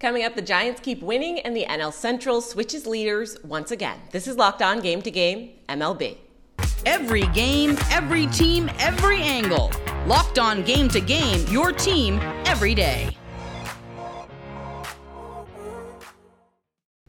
Coming up, the Giants keep winning and the NL Central switches leaders once again. This is Locked On Game to Game MLB. Every game, every team, every angle. Locked On Game to Game, your team every day.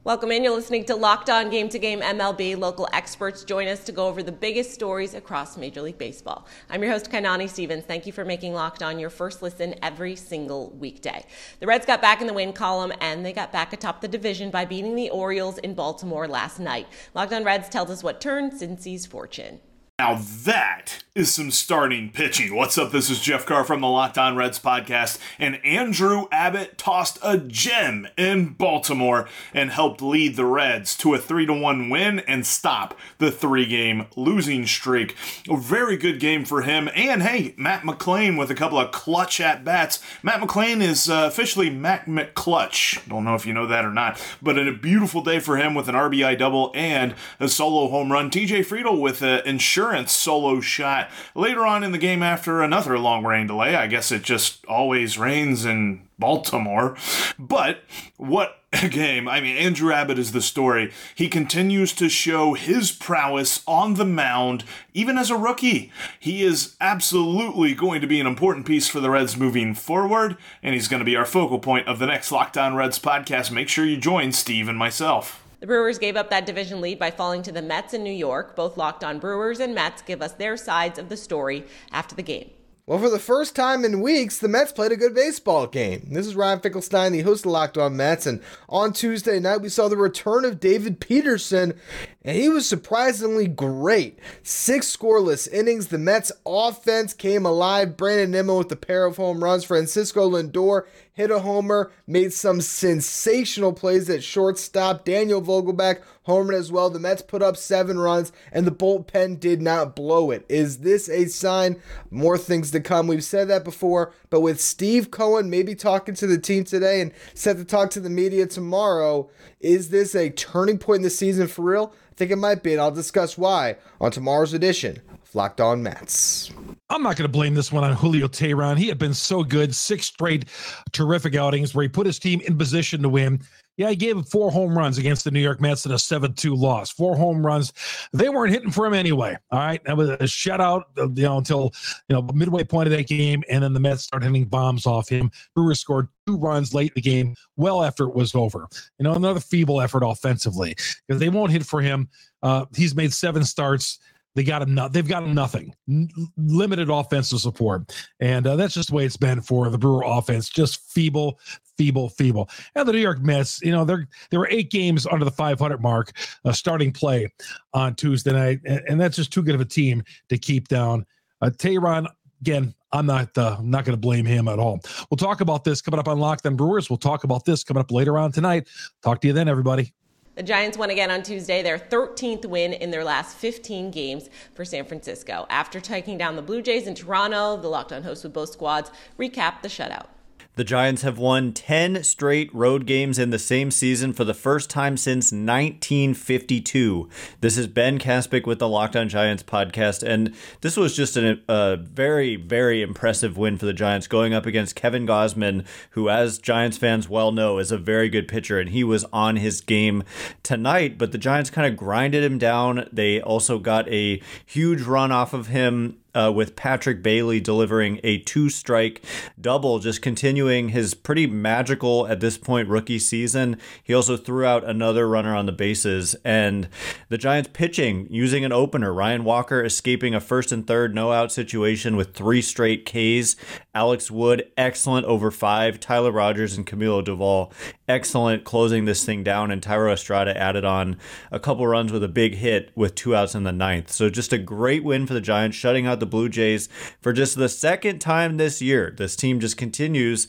Welcome in. You're listening to Locked On Game to Game MLB. Local experts join us to go over the biggest stories across Major League Baseball. I'm your host, Kainani Stevens. Thank you for making Locked On your first listen every single weekday. The Reds got back in the win column and they got back atop the division by beating the Orioles in Baltimore last night. Locked On Reds tells us what turned Cincy's fortune. Now that is some starting pitching. What's up? This is Jeff Carr from the Locked On Reds podcast. And Andrew Abbott tossed a gem in Baltimore and helped lead the Reds to a 3 to 1 win and stop the three game losing streak. A very good game for him. And hey, Matt McLain with a couple of clutch at bats. Matt McLain is uh, officially Matt McClutch. Don't know if you know that or not, but a beautiful day for him with an RBI double and a solo home run. TJ Friedl with an insurance solo shot later on in the game after another long rain delay. I guess it just always rains in Baltimore. But what a game. I mean, Andrew Abbott is the story. He continues to show his prowess on the mound, even as a rookie. He is absolutely going to be an important piece for the Reds moving forward, and he's going to be our focal point of the next Locked On Reds podcast. Make sure you join Steve and myself. The Brewers gave up that division lead by falling to the Mets in New York. Both locked on Brewers and Mets give us their sides of the story after the game. Well, for the first time in weeks, the Mets played a good baseball game. This is Ryan Finkelstein, the host of Locked On Mets, and on Tuesday night we saw the return of David Peterson, and he was surprisingly great. Six scoreless innings. The Mets offense came alive. Brandon Nimmo with a pair of home runs. Francisco Lindor hit a homer, made some sensational plays at shortstop. Daniel Vogelbach homered as well. The Mets put up seven runs, and the bullpen did not blow it. Is this a sign? More things to come. We've said that before, but with Steve Cohen maybe talking to the team today and set to talk to the media tomorrow, is this a turning point in the season for real? Think it might be, and I'll discuss why on tomorrow's edition Locked On Mets. I'm not going to blame this one on Julio Teheran. He had been so good, six straight terrific outings where he put his team in position to win. Yeah, he gave four home runs against the New York Mets in a 7 2 loss. Four home runs. They weren't hitting for him anyway. All right. That was a shutout, you know, until, you know, midway point of that game. And then the Mets started hitting bombs off him. Brewers scored two runs late in the game, well after it was over. You know, another feeble effort offensively because they won't hit for him. Uh, he's made seven starts. They got enough. They've got nothing. N- limited offensive support, and uh, that's just the way it's been for the Brewer offense. Just feeble, feeble, feeble. And the New York Mets, you know, they're there were eight games under the 500 mark, uh, starting play on Tuesday night, and, and, that's just too good of a team to keep down. Uh, Teheran, again, I'm not uh, not going to blame him at all. We'll talk about this coming up on Locked On Brewers. We'll talk about this coming up later on tonight. Talk to you then, everybody. The Giants won again on Tuesday, their 13th win in their last 15 games for San Francisco. After taking down the Blue Jays in Toronto, the Locked On hosts with both squads recap the shutout. The Giants have won 10 straight road games in the same season for the first time since 1952. This is Ben Caspick with the Locked On Giants podcast, and this was just a, a, very, very impressive win for the Giants going up against Kevin Gausman, who, as Giants fans well know, is a very good pitcher, and he was on his game tonight, but the Giants kind of grinded him down. They also got a huge run off of him uh, with Patrick Bailey delivering a two strike double, just continuing his pretty magical at this point rookie season. He also threw out another runner on the bases, and the Giants pitching using an opener. Ryan Walker escaping a first and third no out situation with three straight Ks. Alex Wood, excellent over five. Tyler Rogers and Camilo Doval, excellent closing this thing down. And Thairo Estrada added on a couple runs with a big hit with two outs in the ninth. So just a great win for the Giants, shutting out the Blue Jays for just the second time this year. This team just continues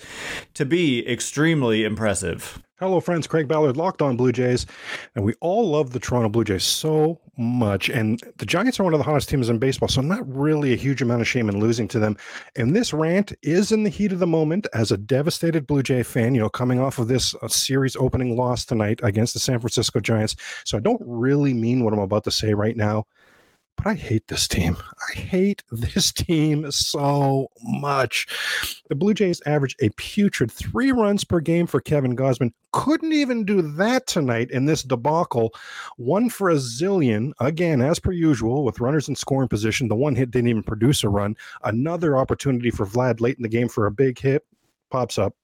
to be extremely impressive. Hello, friends. Craig Ballard, Locked On Blue Jays. And we all love the Toronto Blue Jays so much. And the Giants are one of the hottest teams in baseball, so I'm not really a huge amount of shame in losing to them. And this rant is in the heat of the moment as a devastated Blue Jay fan, you know, coming off of this uh, series opening loss tonight against the San Francisco Giants. So I don't really mean what I'm about to say right now but I hate this team. I hate this team so much. The Blue Jays average a putrid three runs per game for Kevin Gausman. Couldn't even do that tonight in this debacle. One for a zillion, again, as per usual, with runners in scoring position. The one hit didn't even produce a run. Another opportunity for Vlad late in the game for a big hit pops up.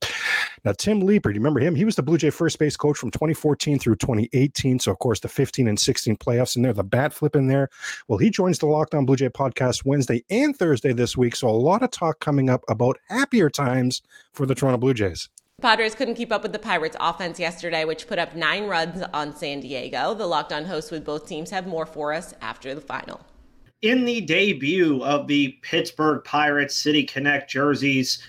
Now, Tim Leiper, do you remember him? He was the Blue Jay first base coach from 2014 through 2018. So, of course, the 15 and 16 playoffs in there, the bat flip in there. Well, he joins the Locked On Blue Jay podcast Wednesday and Thursday this week. So, a lot of talk coming up about happier times for the Toronto Blue Jays. Padres couldn't keep up with the Pirates' offense yesterday, which put up nine runs on San Diego. The Locked On hosts with both teams have more for us after the final. In the debut of the Pittsburgh Pirates City Connect jerseys,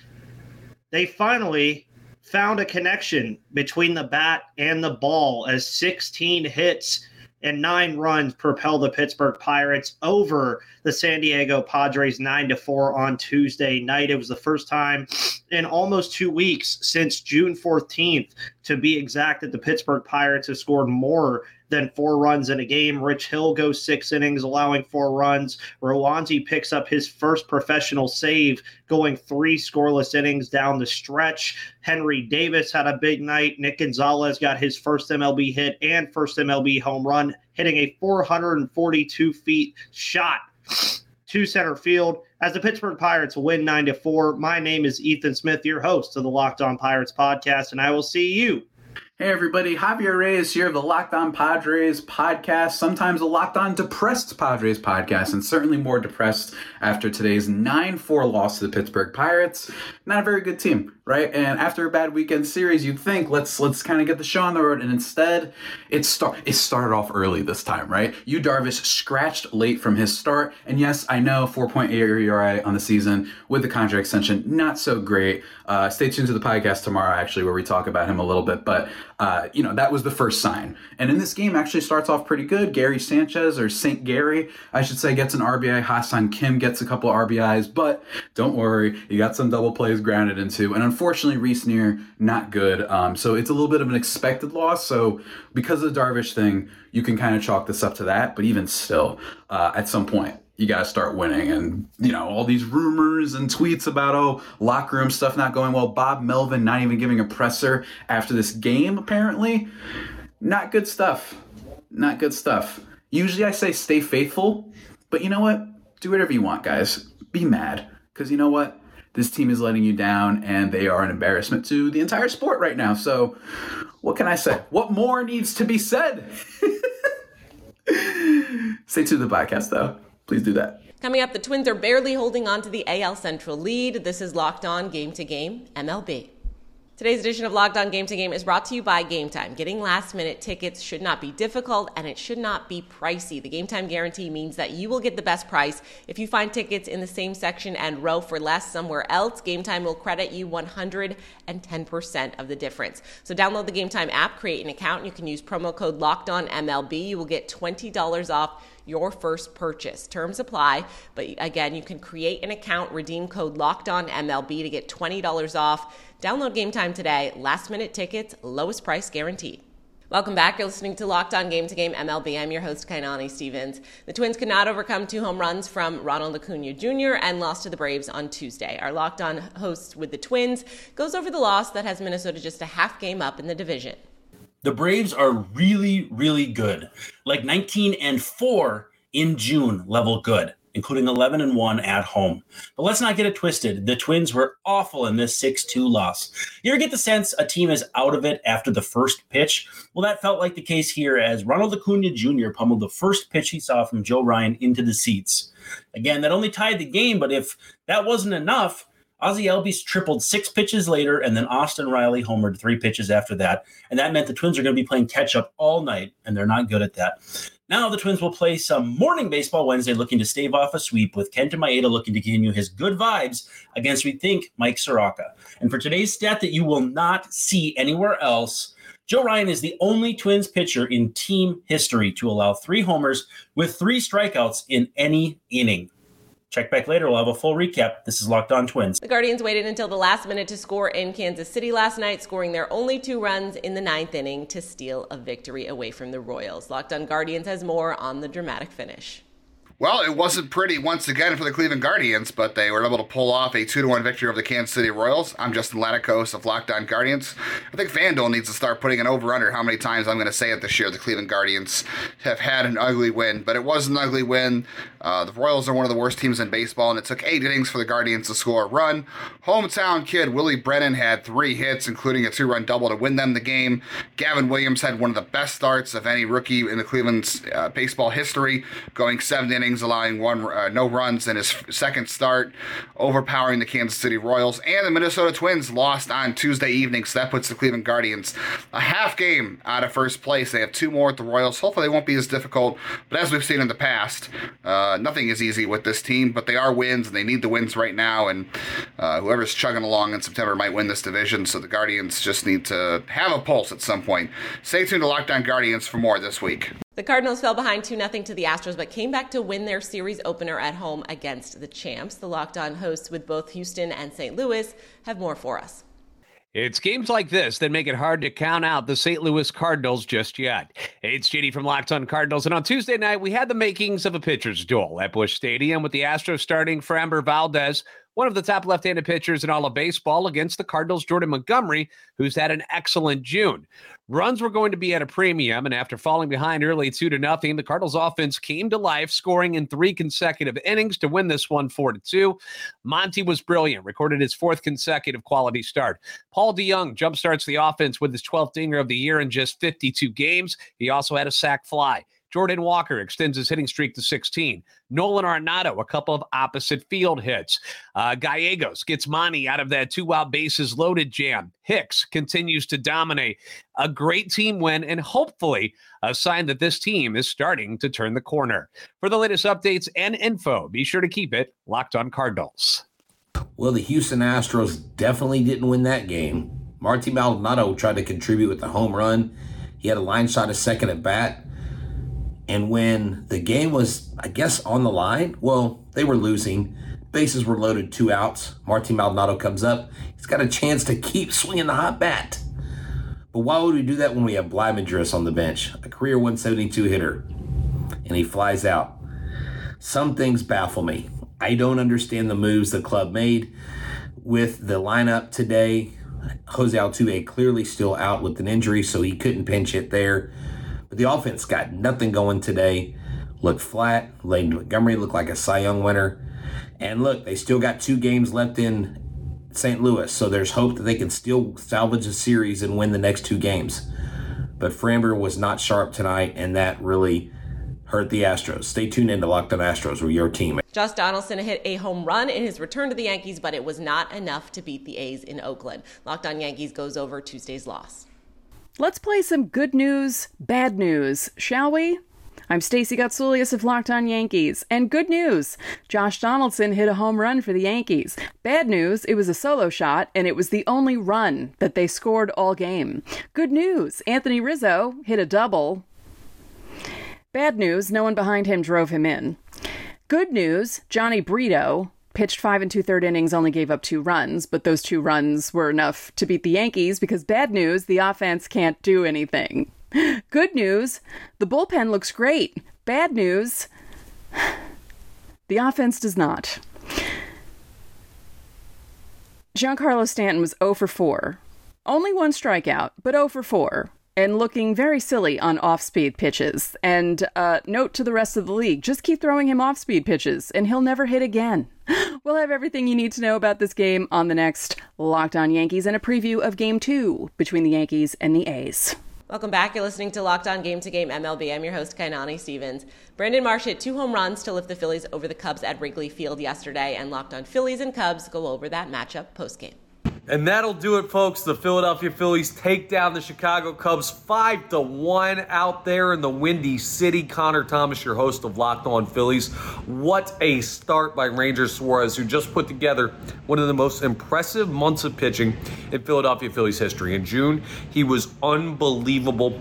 they finally found a connection between the bat and the ball as 16 hits and nine runs propel the Pittsburgh Pirates over the San Diego Padres nine to four on Tuesday night. It was the first time in almost two weeks since June 14th, to be exact, that the Pittsburgh Pirates have scored more than four runs in a game. Rich Hill goes six innings, allowing four runs. Roansy picks up his first professional save, going three scoreless innings down the stretch. Henry Davis had a big night. Nick Gonzalez got his first MLB hit and first MLB home run, hitting a 442 feet shot to center field as the Pittsburgh Pirates win 9 to 4. My name is Ethan Smith, your host of the Locked On Pirates podcast, and I will see you Hey everybody, Javier Reyes here of the Locked On Padres podcast, sometimes a Locked On Depressed Padres podcast, and certainly more depressed after today's 9 4 loss to the Pittsburgh Pirates. Not a very good team, right? And after a bad weekend series, you'd think let's let's kind of get the show on the road, and instead it start it started off early this time, right? Yu Darvish scratched late from his start, and yes, I know 4.8 ERA on the season with the contract extension, not so great. Uh, stay tuned to the podcast tomorrow, actually, where we talk about him a little bit, but uh, you know, that was the first sign. And in this game, actually starts off pretty good. Gary Sanchez, or St. Gary, I should say, gets an RBI. Ha-Seong Kim gets a couple RBIs, but don't worry, you got some double plays grounded into. And unfortunately, Reiss Knehr, not good. Um, so it's a little bit of an expected loss. So because of the Darvish thing, you can kind of chalk this up to that. But even still, uh, at some point, you got to start winning. And, you know, all these rumors and tweets about, oh, locker room stuff not going well. Bob Melvin not even giving a presser after this game, apparently. Not good stuff. Not good stuff. Usually I say stay faithful, but you know what? Do whatever you want, guys. Be mad. Because you know what? This team is letting you down, and they are an embarrassment to the entire sport right now. So, what can I say? What more needs to be said? Stay tuned to the podcast, though please do that. Coming up, the Twins are barely holding on to the AL Central lead. This is Locked On Game to Game MLB. Today's edition of Locked On Game to Game is brought to you by Game Time. Getting last minute tickets should not be difficult and it should not be pricey. The Game Time guarantee means that you will get the best price. If you find tickets in the same section and row for less somewhere else, Game Time will credit you 110% of the difference. So download the Game Time app, create an account. You can use promo code Locked On MLB. You will get $20 off your first purchase. Terms apply, but again, you can create an account, redeem code Locked On MLB to get $20 off. Download Game Time today. Last minute tickets, lowest price guaranteed. Welcome back. You're listening to Locked On Game to Game MLB. I'm your host, Kainani Stevens. The Twins could not overcome two home runs from Ronald Acuna Jr. and lost to the Braves on Tuesday. Our Locked On host with the Twins goes over the loss that has Minnesota just a half game up in the division. The Braves are really, really good. Like 19 and 4 in June level good including 11 and 1 at home. But let's not get it twisted. The Twins were awful in this 6 2 loss. You ever get the sense a team is out of it after the first pitch? Well, that felt like the case here as Ronald Acuna Jr. pummeled the first pitch he saw from Joe Ryan into the seats. Again, that only tied the game, but if that wasn't enough, Ozzie Albies tripled six pitches later, and then Austin Riley homered three pitches after that. And that meant the Twins are going to be playing catch up all night, and they're not good at that. Now the Twins will play some morning baseball Wednesday, looking to stave off a sweep, with Kenta Maeda looking to continue his good vibes against, we think, Mike Soroka. And for today's stat that you will not see anywhere else, Joe Ryan is the only Twins pitcher in team history to allow three homers with three strikeouts in any inning. Check back later. We'll have a full recap. This is Locked On Twins. The Guardians waited until the last minute to score in Kansas City last night, scoring their only two runs in the ninth inning to steal a victory away from the Royals. Locked On Guardians has more on the dramatic finish. Well, it wasn't pretty once again for the Cleveland Guardians, but they were able to pull off a 2 to 1 victory over the Kansas City Royals. I'm Justin Laticos of Locked On Guardians. I think FanDuel needs to start putting an over under how many times I'm going to say it this year. The Cleveland Guardians have had an ugly win, but it was an ugly win. Uh, the Royals are one of the worst teams in baseball, and it took eight innings for the Guardians to score a run. Hometown kid Willie Brennan had three hits, including a two run double to win them the game. Gavin Williams had one of the best starts of any rookie in the Cleveland's uh, baseball history, going seven innings, allowing one uh, no runs in his second start, overpowering the Kansas City Royals. And the Minnesota Twins lost on Tuesday evening, so that puts the Cleveland Guardians a half game out of first place. They have two more at the Royals. Hopefully, they won't be as difficult, but as we've seen in the past, uh, nothing is easy with this team, but they are wins, and they need the wins right now. And uh, whoever's chugging along in September might win this division, so the Guardians just need to have a pulse at some point. Stay tuned to Locked On Guardians for more this week. The Cardinals fell behind 2 0 to the Astros, but came back to win their series opener at home against the champs. The Locked On hosts with both Houston and St. Louis have more for us. It's games like this that make it hard to count out the St. Louis Cardinals just yet. It's JD from Locked On Cardinals, and on Tuesday night we had the makings of a pitcher's duel at Busch Stadium with the Astros starting Framber Valdez, one of the top left-handed pitchers in all of baseball, against the Cardinals' Jordan Montgomery, who's had an excellent June. Runs were going to be at a premium, and after falling behind early two to nothing, the Cardinals offense came to life, scoring in three consecutive innings to win this one four to two. Monty was brilliant, recorded his fourth consecutive quality start. Paul DeJong jumpstarts the offense with his 12th dinger of the year in just 52 games. He also had a sac fly. Jordan Walker extends his hitting streak to 16. Nolan Arenado, a couple of opposite field hits. Uh, Gallegos gets Monty out of that two out bases loaded jam. Hicks continues to dominate. A great team win, and hopefully a sign that this team is starting to turn the corner. For the latest updates and info, be sure to keep it locked on Cardinals. Well, the Houston Astros definitely didn't win that game. Marty Maldonado tried to contribute with a home run. He had a line shot at second at bat. And when the game was, I guess, on the line, well, they were losing. Bases were loaded, two outs. Martin Maldonado comes up. He's got a chance to keep swinging the hot bat. But why would we do that when we have Bligh Madris on the bench, a career 172 hitter, and he flies out? Some things baffle me. I don't understand the moves the club made with the lineup today. Jose Altuve clearly still out with an injury, so he couldn't pinch it there. The offense got nothing going today. Looked flat. Lane Montgomery looked like a Cy Young winner. And look, they still got two games left in St. Louis, so there's hope that they can still salvage a series and win the next two games. But Framber was not sharp tonight, and that really hurt the Astros. Stay tuned in to Locked On Astros with your team. Josh Donaldson hit a home run in his return to the Yankees, but it was not enough to beat the A's in Oakland. Locked On Yankees goes over Tuesday's loss. Let's play some good news, bad news, shall we? I'm Stacey Gotsulias of Locked On Yankees, and good news: Josh Donaldson hit a home run for the Yankees. Bad news: it was a solo shot, and it was the only run that they scored all game. Good news: Anthony Rizzo hit a double. Bad news: no one behind him drove him in. Good news: Jhony Brito pitched five and two third innings, only gave up two runs, but those two runs were enough to beat the Yankees because bad news, the offense can't do anything. Good news, the bullpen looks great. Bad news, the offense does not. Giancarlo Stanton was 0 for 4. Only one strikeout, but 0 for 4 and looking very silly on off speed pitches. And uh, note to the rest of the league just keep throwing him off speed pitches, and he'll never hit again. We'll have everything you need to know about this game on the next Locked On Yankees and a preview of Game 2 between the Yankees and the A's. Welcome back. You're listening to Locked On Game to Game MLB. I'm your host, Kainani Stevens. Brandon Marsh hit two home runs to lift the Phillies over the Cubs at Wrigley Field yesterday, and Locked On Phillies and Cubs go over that matchup post game. And that'll do it, folks. The Philadelphia Phillies take down the Chicago Cubs 5 to 1 out there in the Windy City. Connor Thomas, your host of Locked On Phillies. What a start by Ranger Suarez, who just put together one of the most impressive months of pitching in Philadelphia Phillies history. In June, he was unbelievable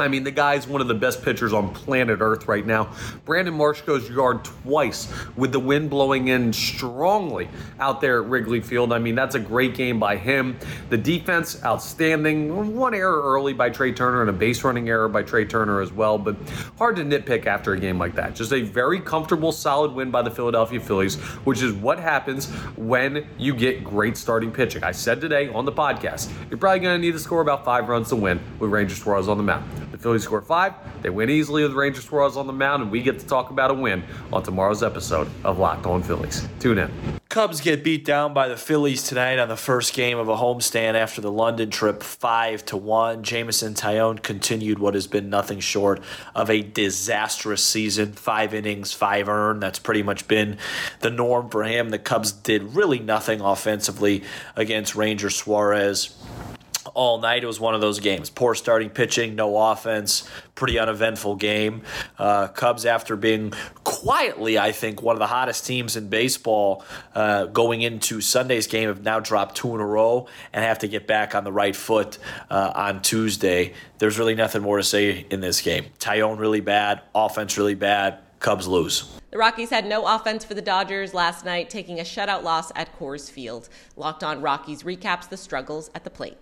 I mean, the guy's one of the best pitchers on planet Earth right now. Brandon Marsh goes yard twice with the wind blowing in strongly out there at Wrigley Field. I mean, that's a great game by him. The defense, outstanding. One error early by Trea Turner and a base running error by Trea Turner as well, but hard to nitpick after a game like that. Just a very comfortable, solid win by the Philadelphia Phillies, which is what happens when you get great starting pitching. I said today on the podcast, you're probably going to need to score about five runs to win with Ranger Suarez on the mound. The Phillies score five, they win easily with Ranger Suarez on the mound, and we get to talk about a win on tomorrow's episode of Locked On Phillies. Tune in. Cubs get beat down by the Phillies tonight on the first game of a homestand after the London trip, five to one. Jameson Taillon continued what has been nothing short of a disastrous season. Five innings, five earned. That's pretty much been the norm for him. The Cubs did really nothing offensively against Ranger Suarez all night. It was one of those games. Poor starting pitching, no offense, pretty uneventful game. Uh, Cubs, after being quietly, I think, one of the hottest teams in baseball uh, going into Sunday's game, have now dropped two in a row and have to get back on the right foot uh, on Tuesday. There's really nothing more to say in this game. Taillon really bad, offense really bad. Cubs lose. The Rockies had no offense for the Dodgers last night, taking a shutout loss at Coors Field. Locked on Rockies recaps the struggles at the plate.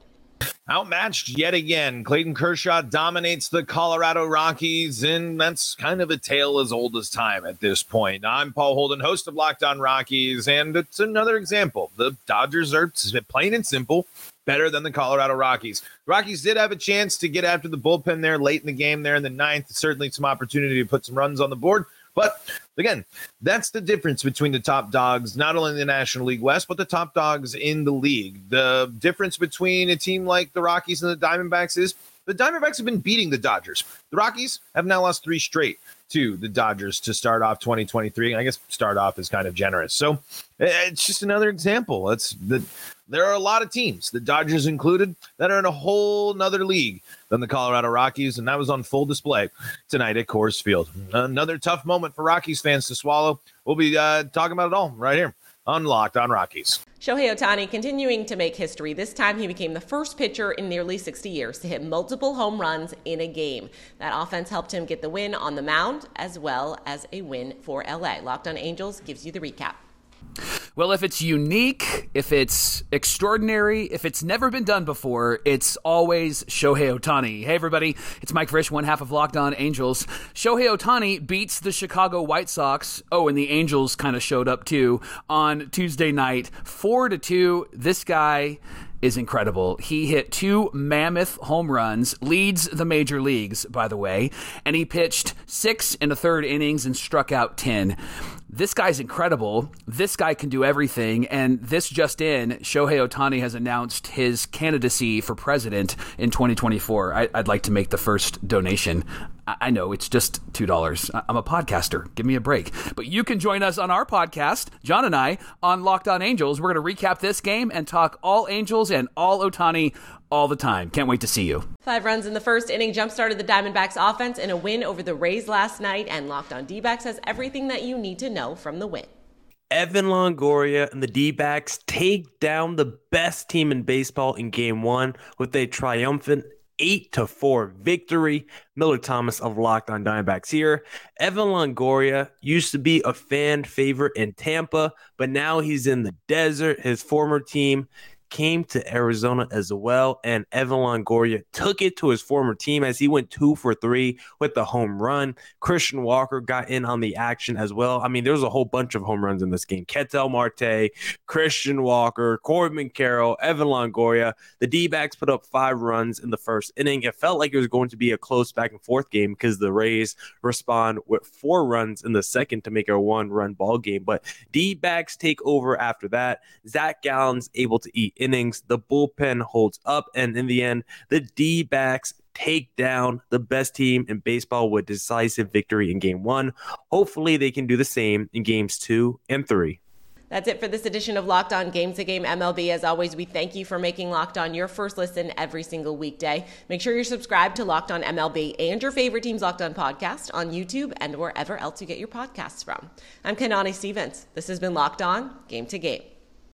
Outmatched yet again. Clayton Kershaw dominates the Colorado Rockies, and that's kind of a tale as old as time at this point. I'm Paul Holden, host of Locked On Rockies, and it's another example. The Dodgers are plain and simple better than the Colorado Rockies. The Rockies did have a chance to get after the bullpen there late in the game there in the ninth. Certainly some opportunity to put some runs on the board. But again, that's the difference between the top dogs, not only in the National League West, but the top dogs in the league. The difference between a team like the Rockies and the Diamondbacks is the Diamondbacks have been beating the Dodgers. The Rockies have now lost three straight to the Dodgers to start off 2023. I guess start off is kind of generous. So eh, it's just another example. It's the there are a lot of teams, the Dodgers included, that are in a whole nother league than the Colorado Rockies, and that was on full display tonight at Coors Field. Another tough moment for Rockies fans to swallow. We'll be uh, talking about it all right here Unlocked on Rockies. Shohei Ohtani continuing to make history. This time he became the first pitcher in nearly 60 years to hit multiple home runs in a game. That offense helped him get the win on the mound as well as a win for LA. Locked on Angels gives you the recap. Well, if it's unique, if it's extraordinary, if it's never been done before, it's always Shohei Ohtani. Hey, everybody, it's Mike Frisch, one half of Locked On Angels. Shohei Ohtani beats the Chicago White Sox. Oh, and the Angels kind of showed up too on Tuesday night, four to two. This guy is incredible. He hit two mammoth home runs, leads the major leagues, by the way, and he pitched six in the third innings and struck out 10 this guy's incredible. This guy can do everything. And this just in, Shohei Ohtani has announced his candidacy for president in 2024. I, would like to make the first donation. I know it's just $2. I'm a podcaster. Give me a break. But you can join us on our podcast, John and I, on Locked On Angels. We're going to recap this game and talk all Angels and all Ohtani all the time. Can't wait to see you. Five runs in the first inning jump-started the Diamondbacks offense in a win over the Rays last night, and Locked On D-backs has everything that you need to know from the win. Evan Longoria and the D backs take down the best team in baseball in game one with a triumphant 8 to 4 victory. Miller Thomas of Locked on Diamondbacks here. Evan Longoria used to be a fan favorite in Tampa, but now he's in the desert. His former team came to Arizona as well, and Evan Longoria took it to his former team as he went two for three with the home run. Christian Walker got in on the action as well. I mean, there was a whole bunch of home runs in this game. Ketel Marte, Christian Walker, Corbin Carroll, Evan Longoria. The D backs put up five runs in the first inning. It felt like it was going to be a close back and forth game because the Rays respond with four runs in the second to make a one run ball game. But D backs take over after that. Zach Gallen's able to eat innings. The bullpen holds up, and in the end, the D backs take down the best team in baseball with decisive victory in game one. Hopefully, they can do the same in games two and three. That's it for this edition of Locked On Game to Game MLB. As always, we thank you for making Locked On your first listen every single weekday. Make sure you're subscribed to Locked On MLB and your favorite team's Locked On podcast on YouTube and wherever else you get your podcasts from. I'm Kainani Stevens. This has been Locked On Game to Game.